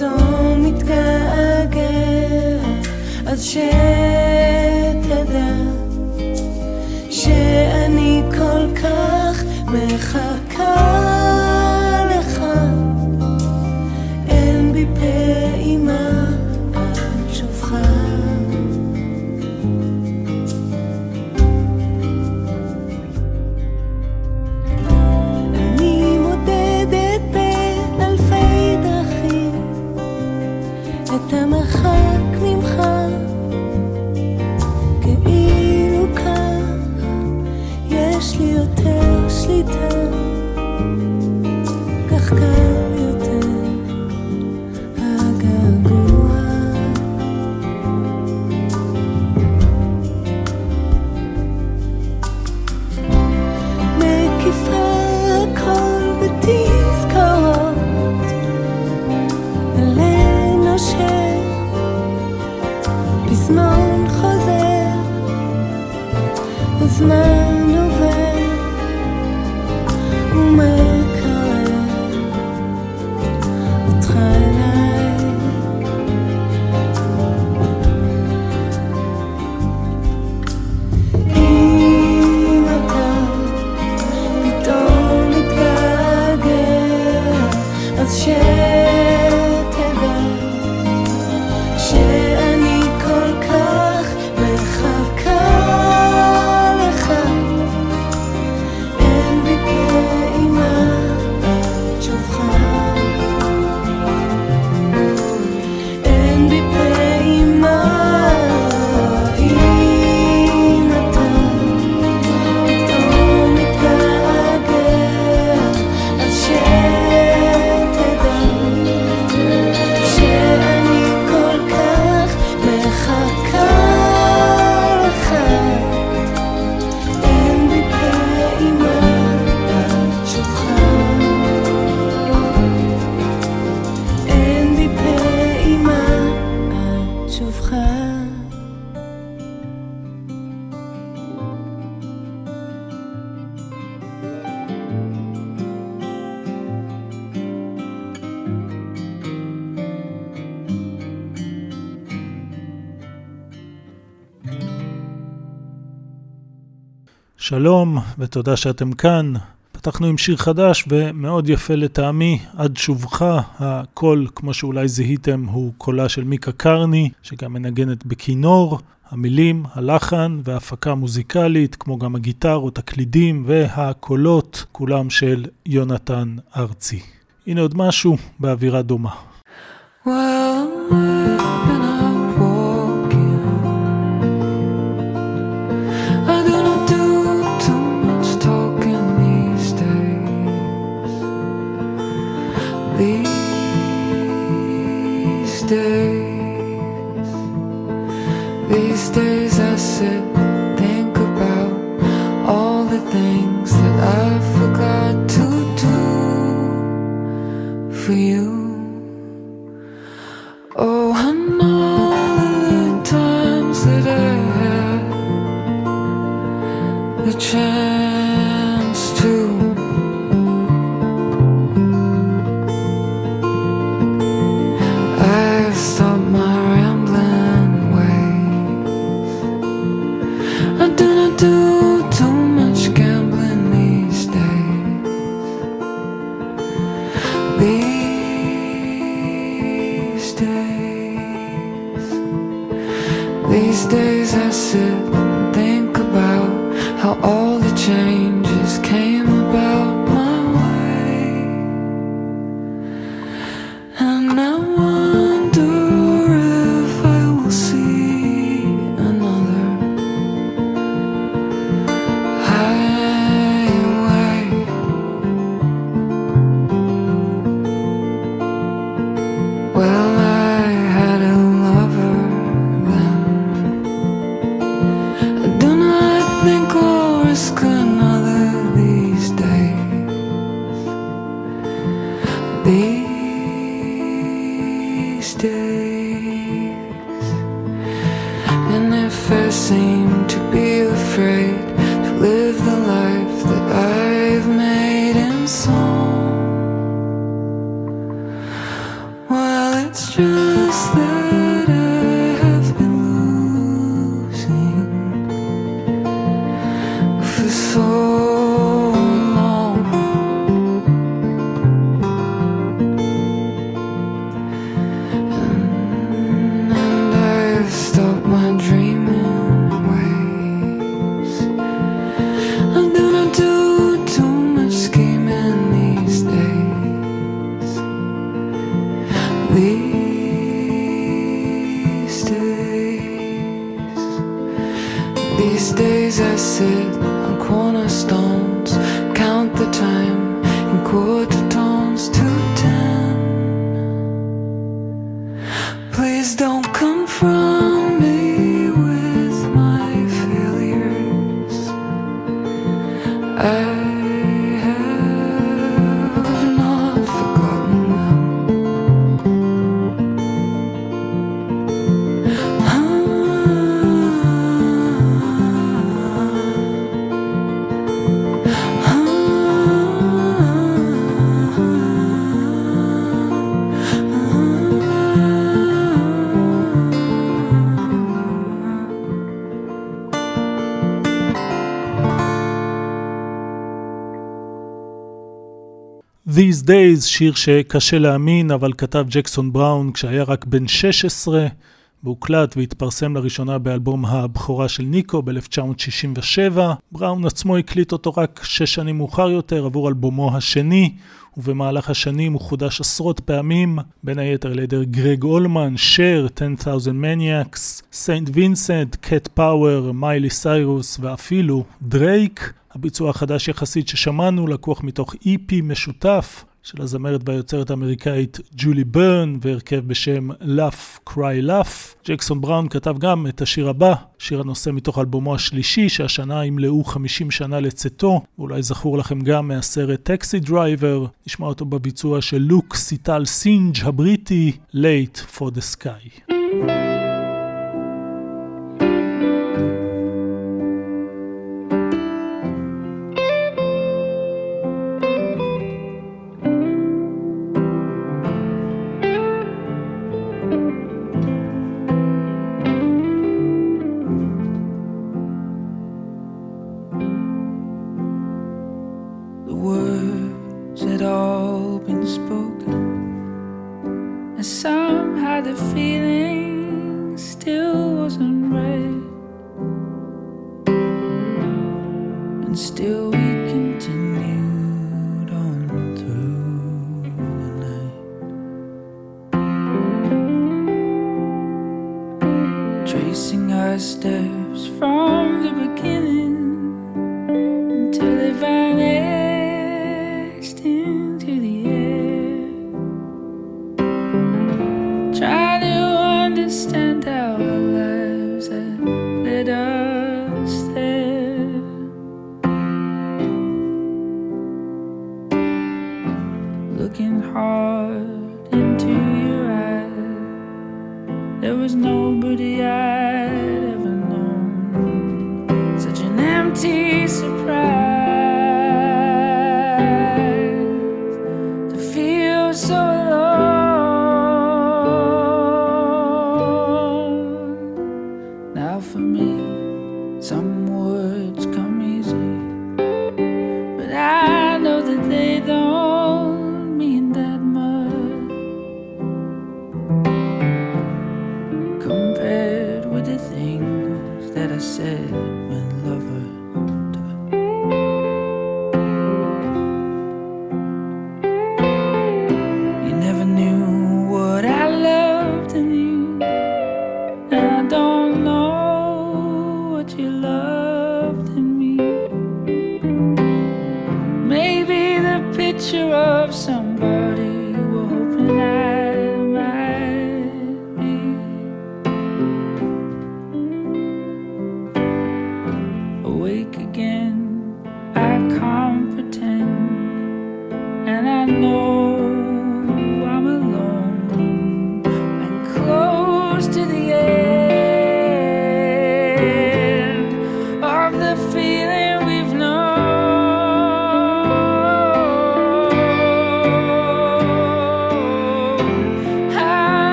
פתאום מתגעגע, אז שתדע ותודה שאתם כאן. פתחנו עם שיר חדש ומאוד יפה לטעמי, עד שובך, הקול, כמו שאולי זיהיתם, הוא קולה של מיקה קרני, שגם מנגנת בכינור. המילים, הלחן וההפקה המוזיקלית, כמו גם הגיטרות, הקלידים והקולות, כולם של יונתן ארצי. הנה עוד משהו באווירה דומה. Well, world. These days, these days I sit on cornerstones, count the time in quarter These Days, שיר שקשה להאמין, אבל כתב ג'קסון בראון כשהיה רק בן 16, והוקלט והתפרסם לראשונה באלבום הבכורה של ניקו ב-1967. בראון עצמו הקליט אותו רק שש שנים מאוחר יותר עבור אלבומו השני, ובמהלך השנים הוא חודש עשרות פעמים, בין היתר על ידי גרג אולמן, Cher, 10,000 Maniacs, St. Vincent, Cat Power, מיילי סיירוס ואפילו דרייק. הביצוע החדש יחסית ששמענו לקוח מתוך EP משותף של הזמרת והיוצרת האמריקאית ג'ולי ברן והרכב בשם Laugh Cry Laugh. ג'קסון בראון כתב גם את השיר הבא, שיר הנושא מתוך אלבומו השלישי שהשנה ימלאו 50 שנה לצאתו, ואולי זכור לכם גם מהסרט Taxi Driver, נשמע אותו בביצוע של לוק סיטל סינג הבריטי, Late for the Sky.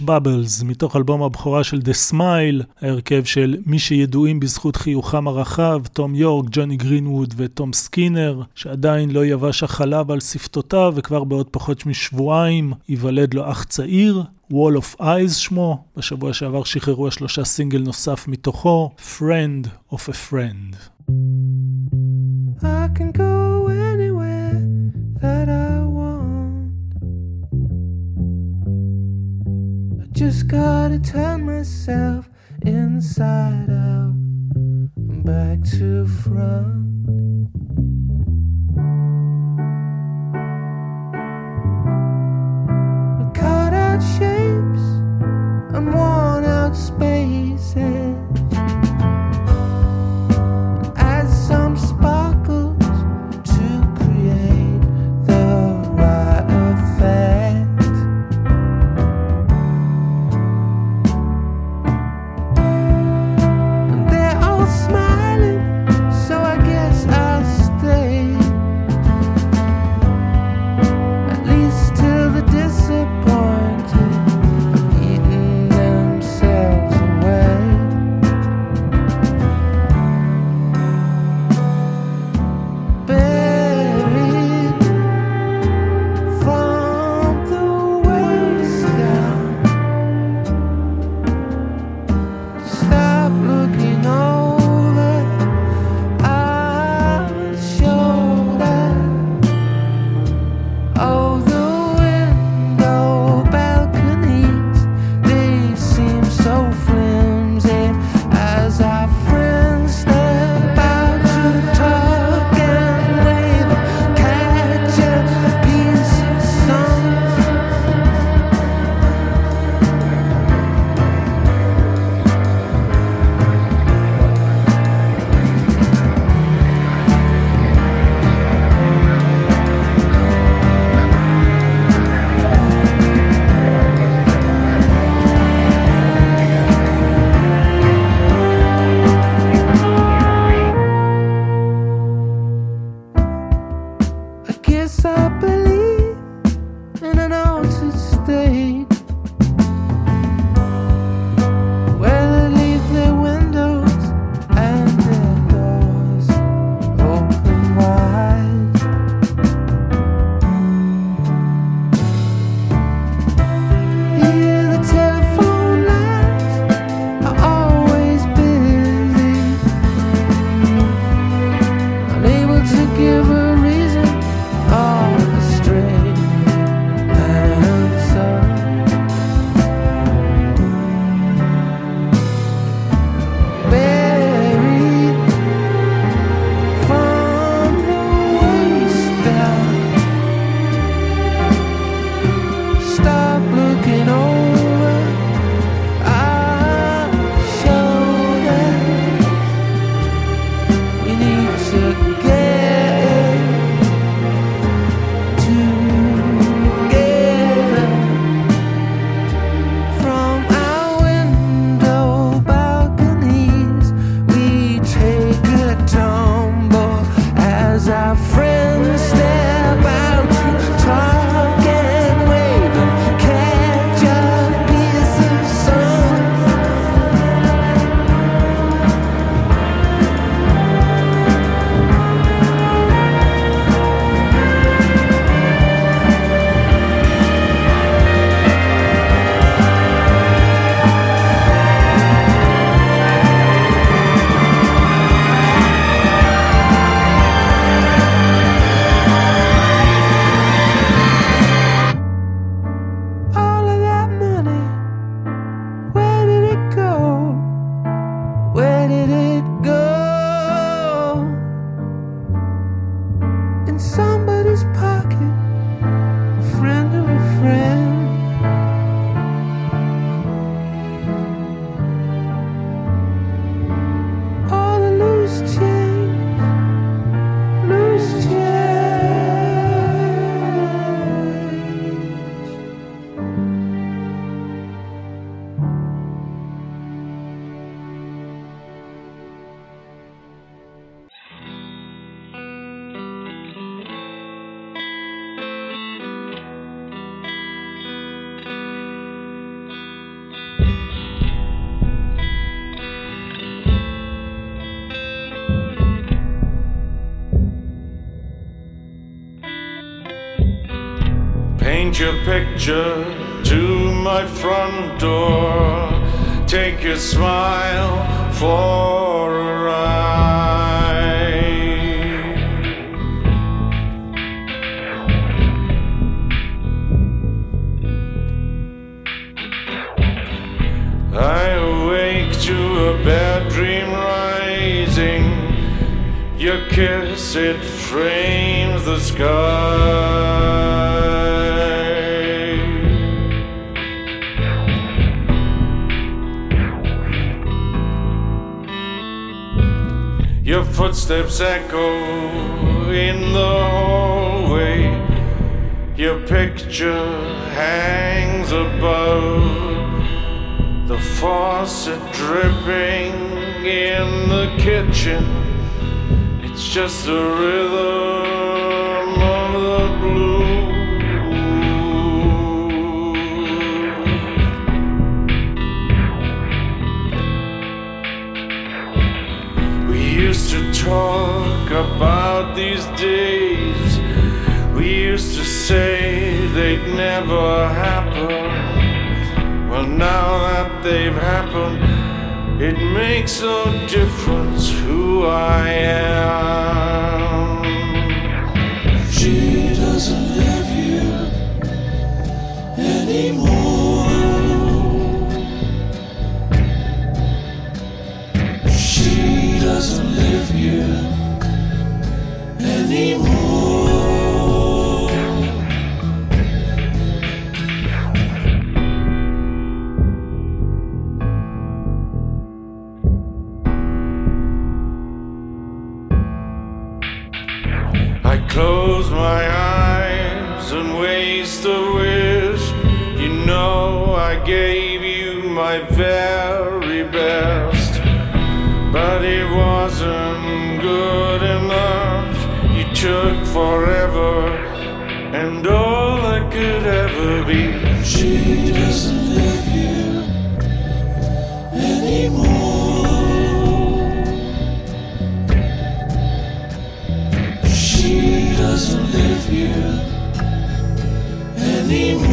Bubbles, מתוך אלבום הבכורה של The Smile, ההרכב של מי שידועים בזכות חיוכם הרחב, תום יורק, ג'וני גרינווד ותום סקינר, שעדיין לא יבש החלב על שפתותיו וכבר בעוד פחות משבועיים ייוולד לו אח צעיר. Wall of Eyes שמו, בשבוע שעבר שחררו השלושה סינגל נוסף מתוכו, Friend of a Friend. Just gotta turn myself inside out back to front. cut out shapes and worn out spaces. je Your footsteps echo in the hallway. Your picture hangs above the faucet dripping in the kitchen. It's just a rhythm these days. We used to say they'd never happen. Well, now that they've happened, it makes no difference who I am. She doesn't live here anymore. My very best, but it wasn't good enough. You took forever, and all that could ever be. She doesn't live here anymore. She doesn't live here anymore.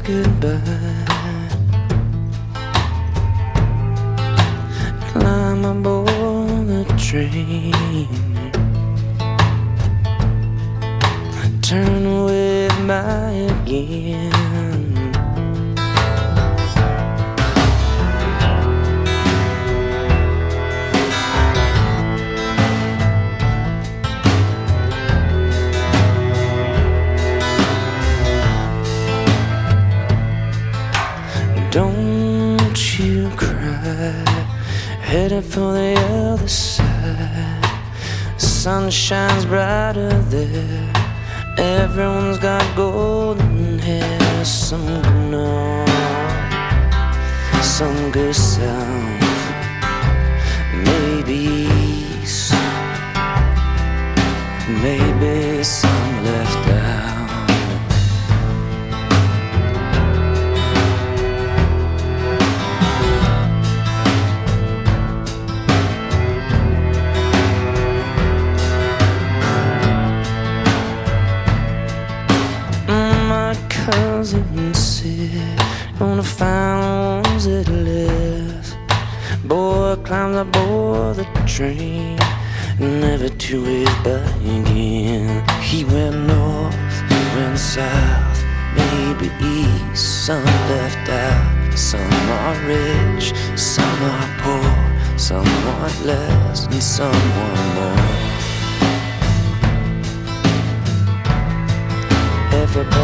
Goodbye. Climb aboard the train. Some left out, some are rich, some are poor, some want less, and some want more. Everybody's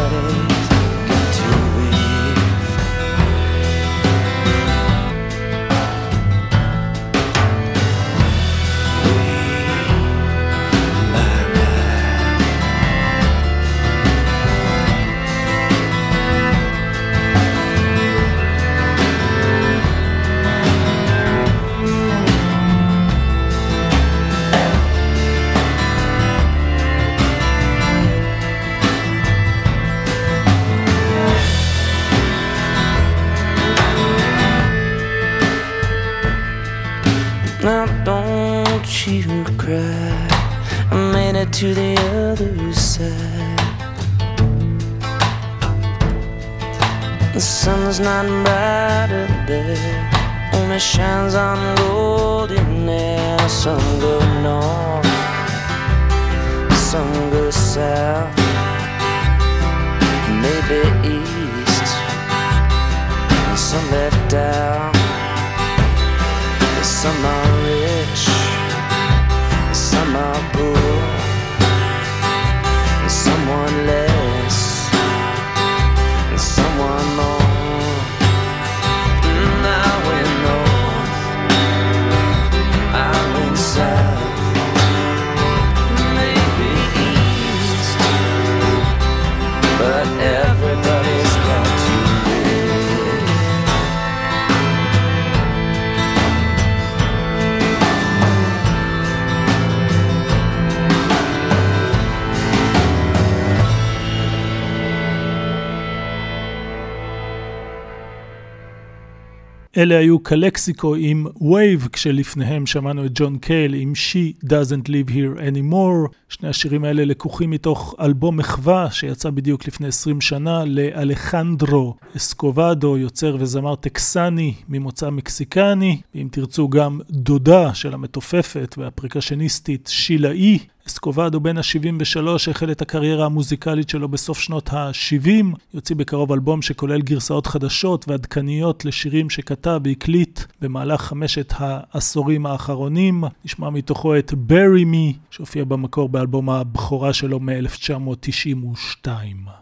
אלה היו Calexico עם וייב, כשלפניהם שמענו את ג'ון קייל עם She Doesn't Live Here Anymore. שני השירים האלה לקוחים מתוך אלבום מחווה שיצא בדיוק לפני 20 שנה לאלחנדרו אסקובדו, יוצר וזמר טקסני ממוצא מקסיקני, ואם תרצו גם דודה של המתופפת והפרקשניסטית שילה אי. אסקובדו בן ה-73 החל את הקריירה המוזיקלית שלו בסוף שנות ה-70, יוציא בקרוב אלבום שכולל גרסאות חדשות ועדכניות לשירים שכתב והקליט במהלך חמשת העשורים האחרונים. נשמע מתוכו את Bury Me, שהופיע במקור באלבום הבכורה שלו מ-1992.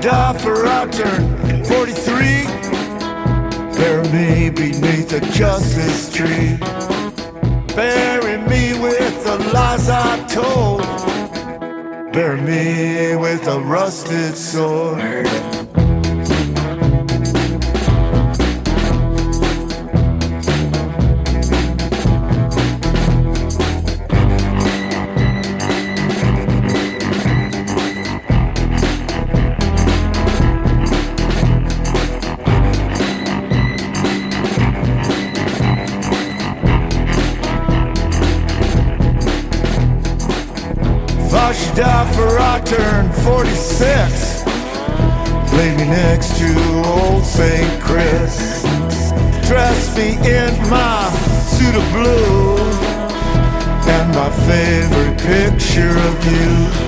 Die for I turn 43. Bury me beneath a justice tree. Bury me with the lies I told. Bury me with a rusted sword. Die for I turn 46 Lay me next to old St. Chris Dress me in my suit of blue And my favorite picture of you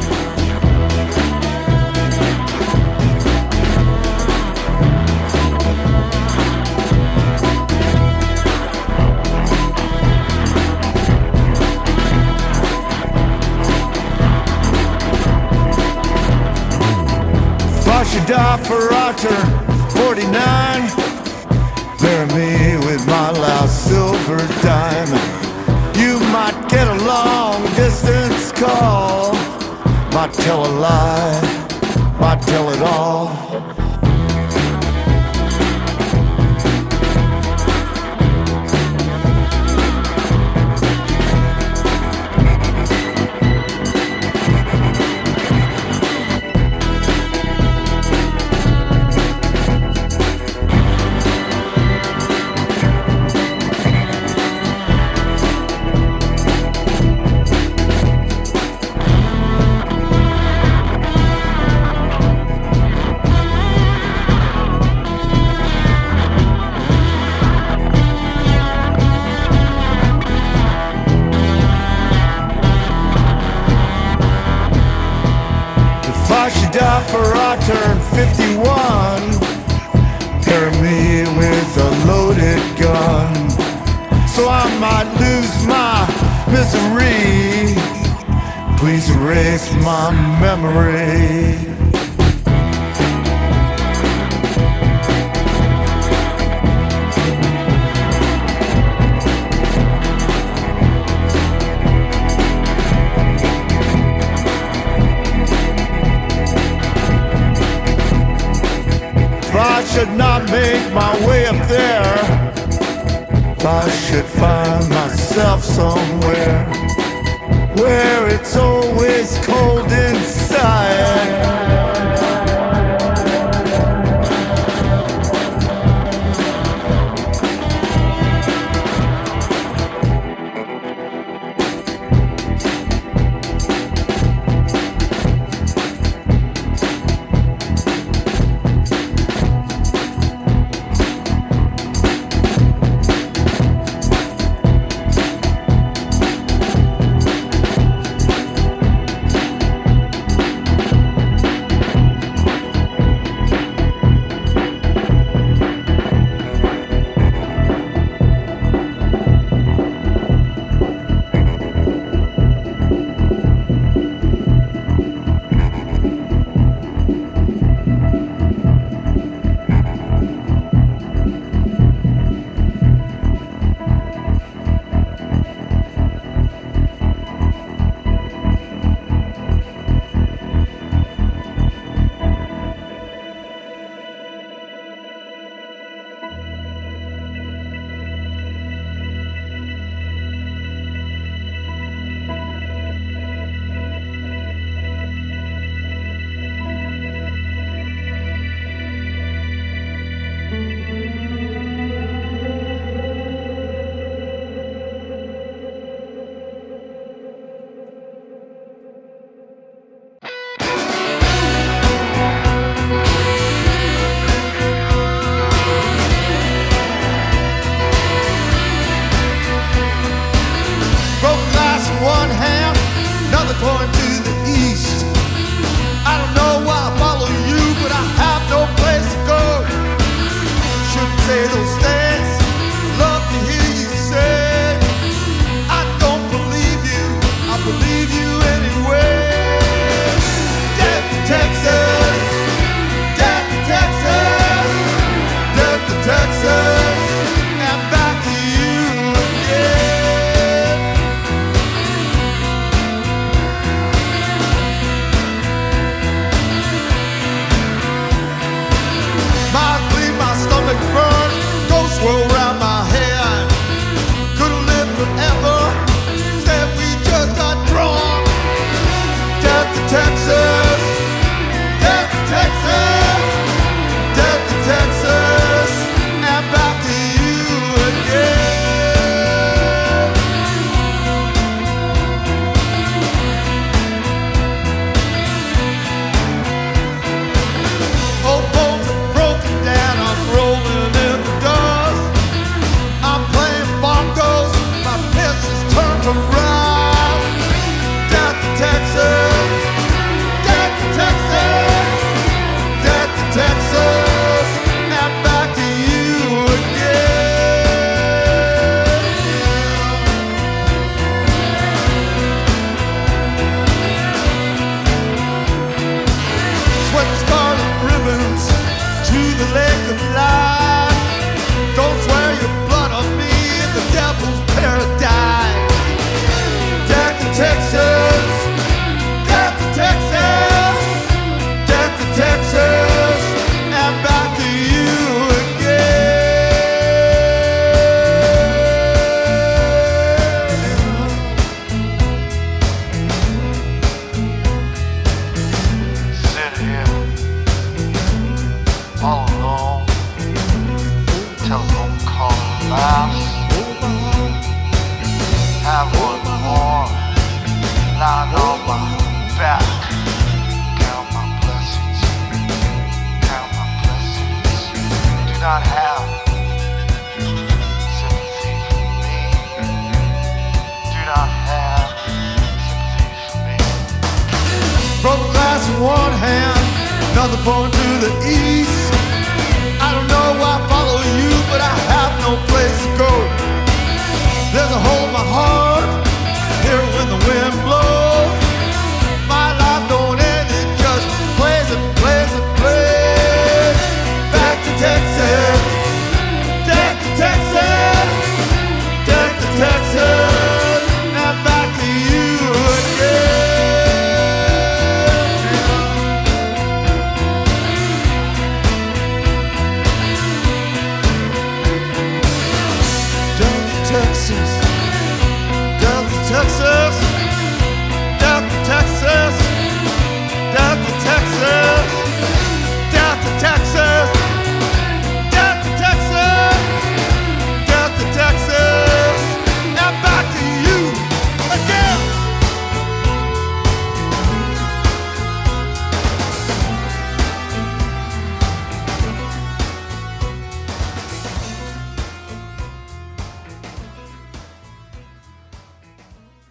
could not make my way up there, I should find myself somewhere where it's always cold inside.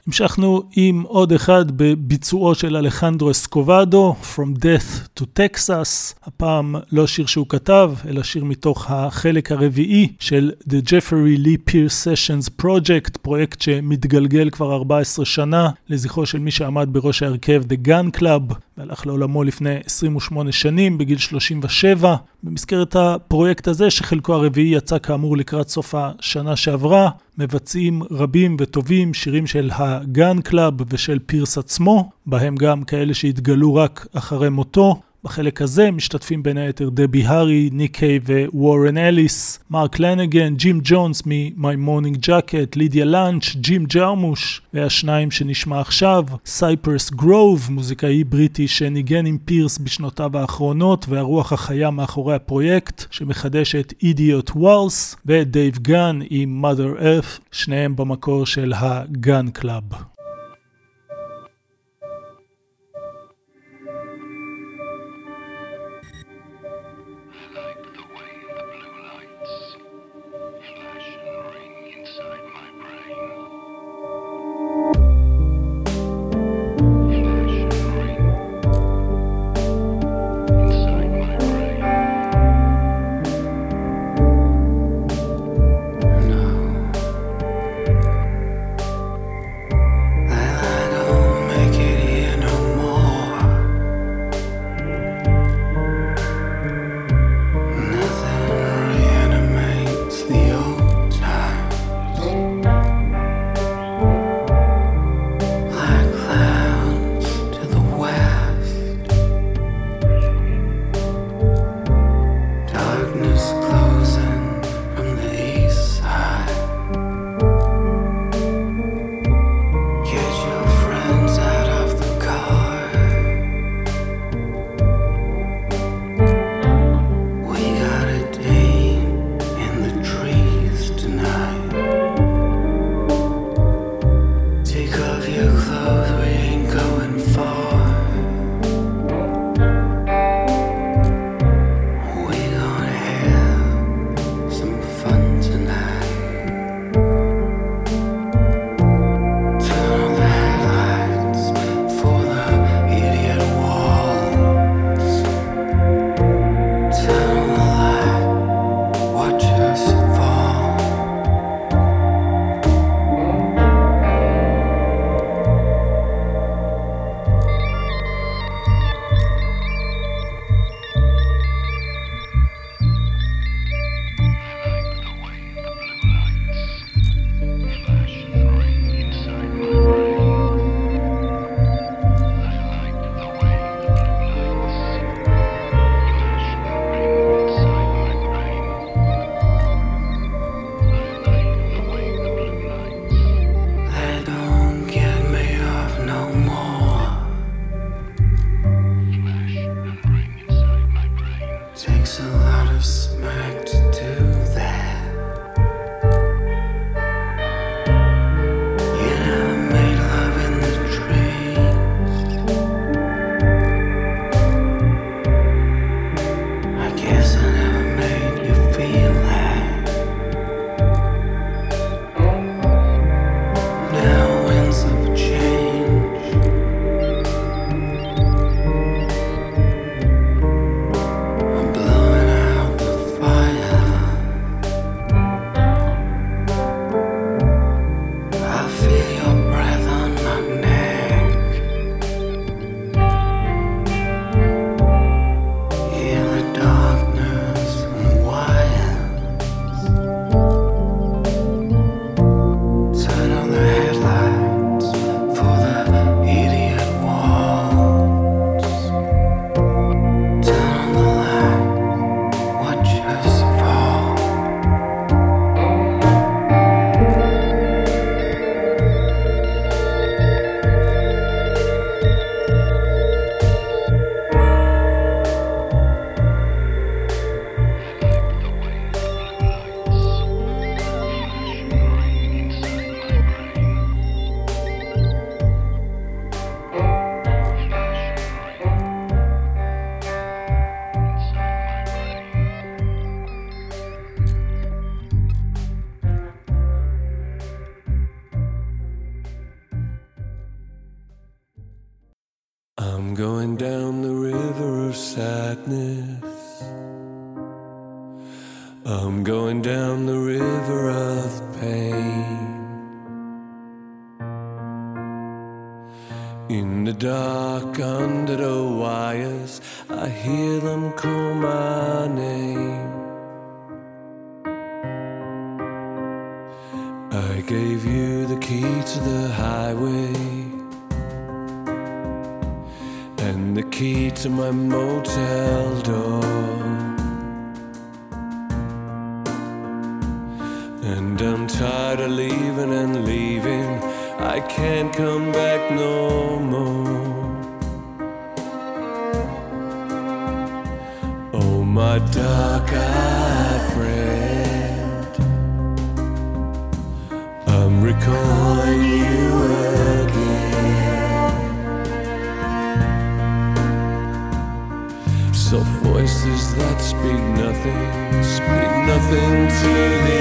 המשכנו עם עוד אחד בביצועו של אלחנדרו אסקובדו, From Death to Texas, הפעם לא שיר שהוא כתב, אלא שיר מתוך החלק הרביעי של The Jeffrey Lee Pierce Sessions Project, פרויקט שמתגלגל כבר 14 שנה, לזכרו של מי שעמד בראש ההרכב The Gun Club, והלך לעולמו לפני 28 שנים, בגיל 37. במסגרת הפרויקט הזה, שחלקו הרביעי יצא כאמור לקראת סוף השנה שעברה, מבצעים רבים וטובים שירים של ה-Gun Club ושל פירס עצמו, בהם גם כאלה שהתגלו רק אחרי מותו. בחלק הזה משתתפים בין היתר דבי הארי, ניק קייב ווורן אליס, מרק לנגן, ג'ים ג'ונס מ-My Morning Jacket, לידיה לאנץ', ג'ים ג'רמוש, והשניים שנשמע עכשיו, סייפרס גרוב, מוזיקאי בריטי שניגן עם פירס בשנותיו האחרונות, והרוח החיה מאחורי הפרויקט, שמחדש את אידיוט וולס, ודייב גאהן עם Mother Earth, שניהם במקור של ה-Gun Club. to the highway and the key to my motel door. And I'm tired of leaving and leaving. I can't come back no more. Oh, my dark eyes. voices that speak nothing, speak nothing to the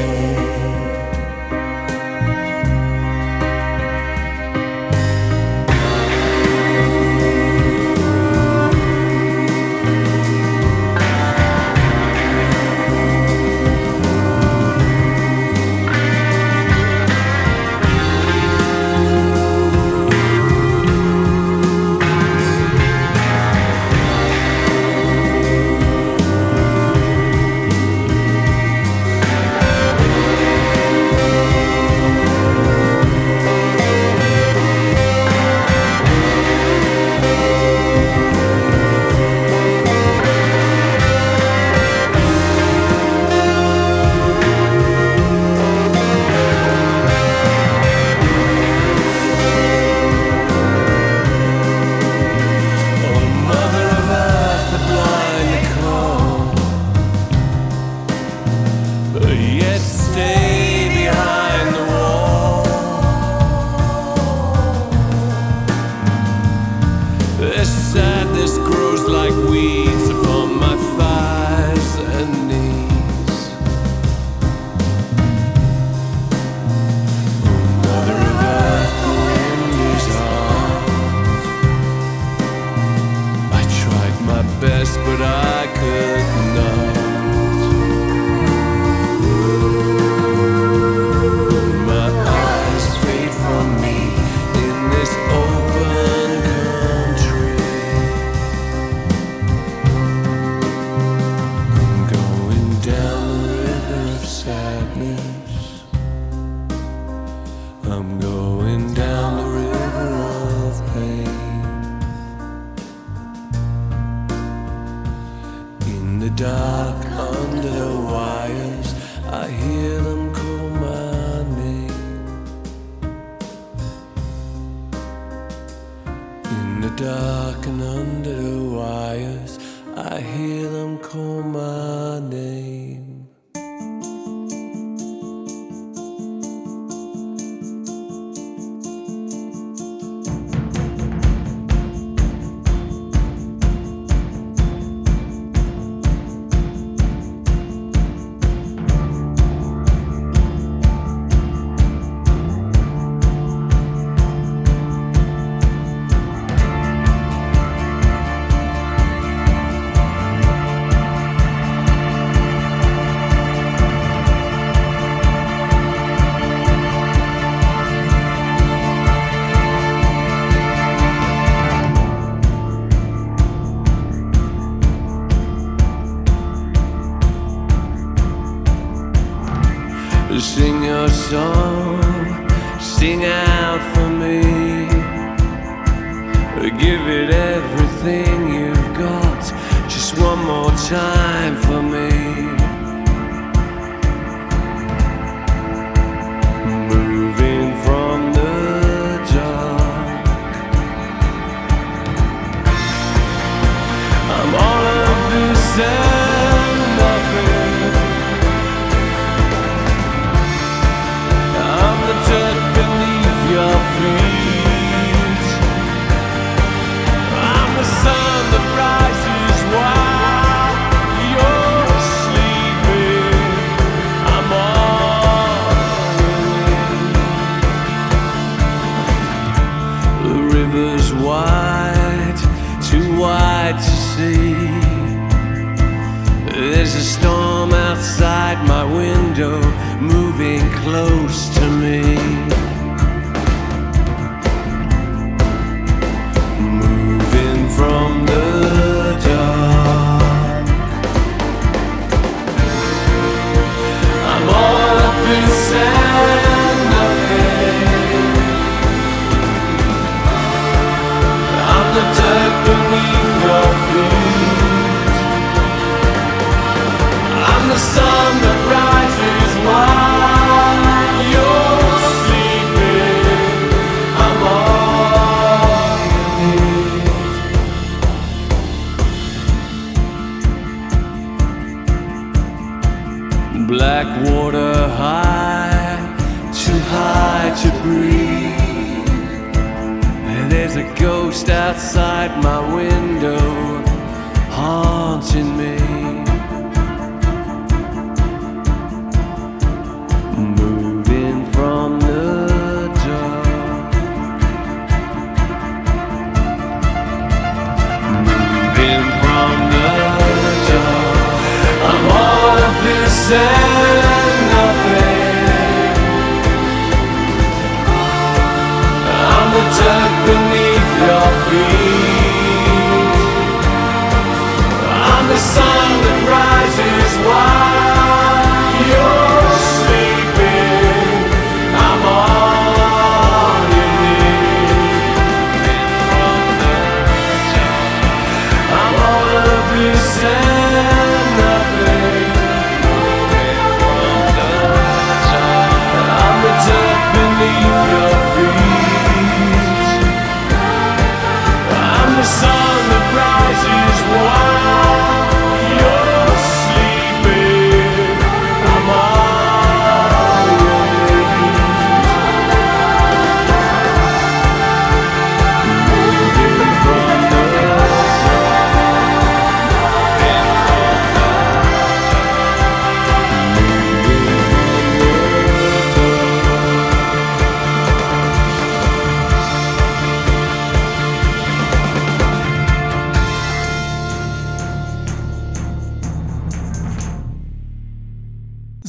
air. sing out for me. Give it everything you've got, just one more time. Close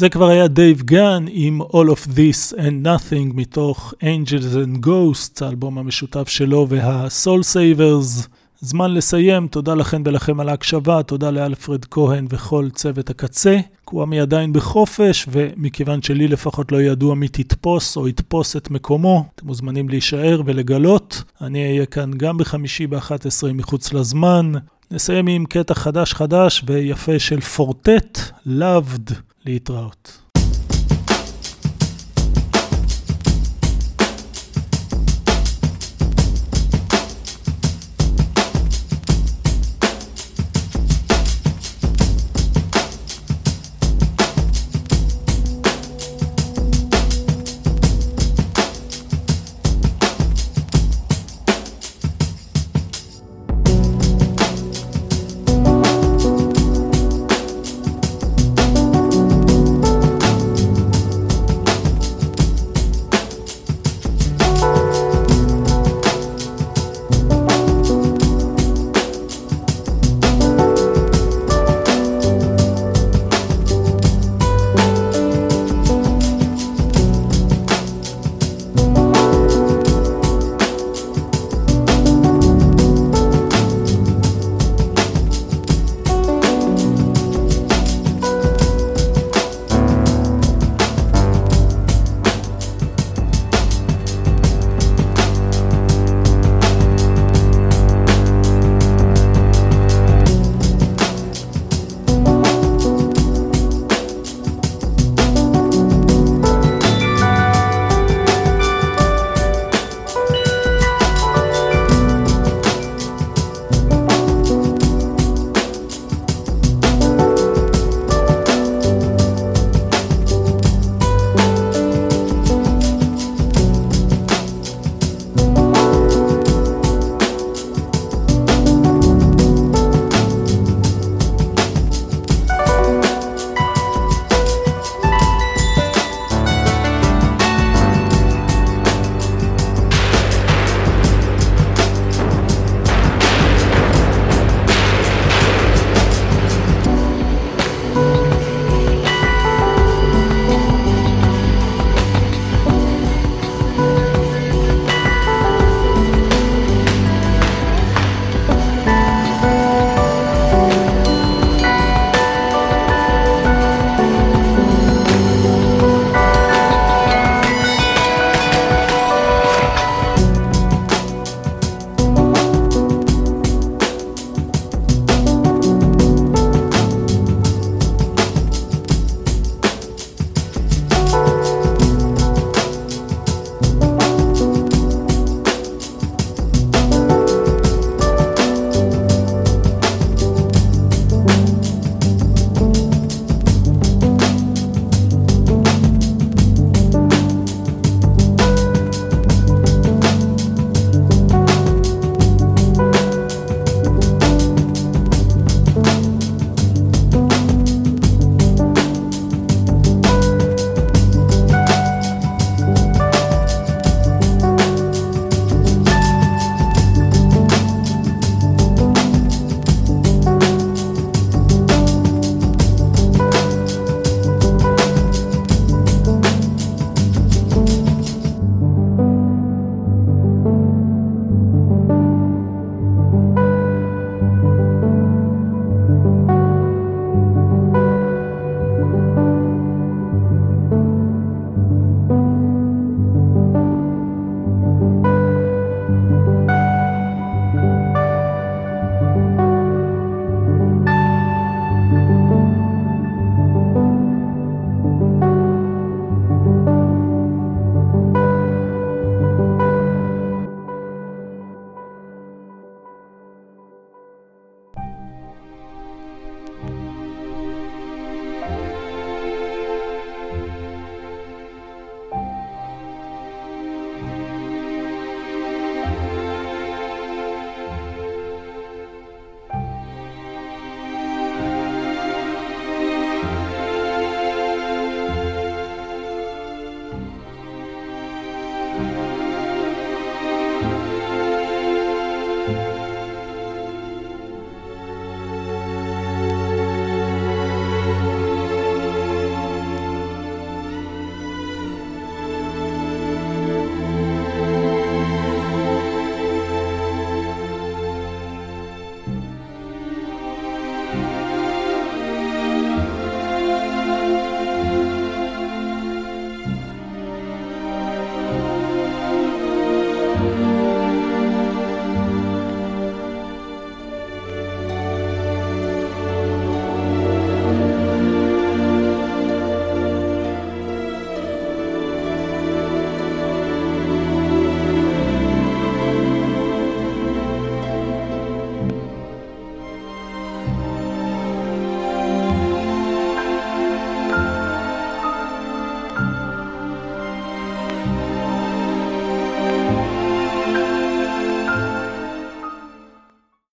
זה כבר היה דייב גאהן עם All of This and Nothing מתוך Angels and Ghosts, האלבום המשותף שלו וה-Soulsavers. זמן לסיים, תודה לכן ולכם על ההקשבה, תודה לאלפרד כהן וכל צוות הקצה. קוואמי עדיין בחופש, ומכיוון שלי לפחות לא ידוע מי תתפוס או יתפוס את מקומו, אתם מוזמנים להישאר ולגלות. אני אהיה כאן גם בחמישי ב-11 מחוץ לזמן. נסיים עם קטע חדש חדש ויפה של Four Tet, Loved, להתראות.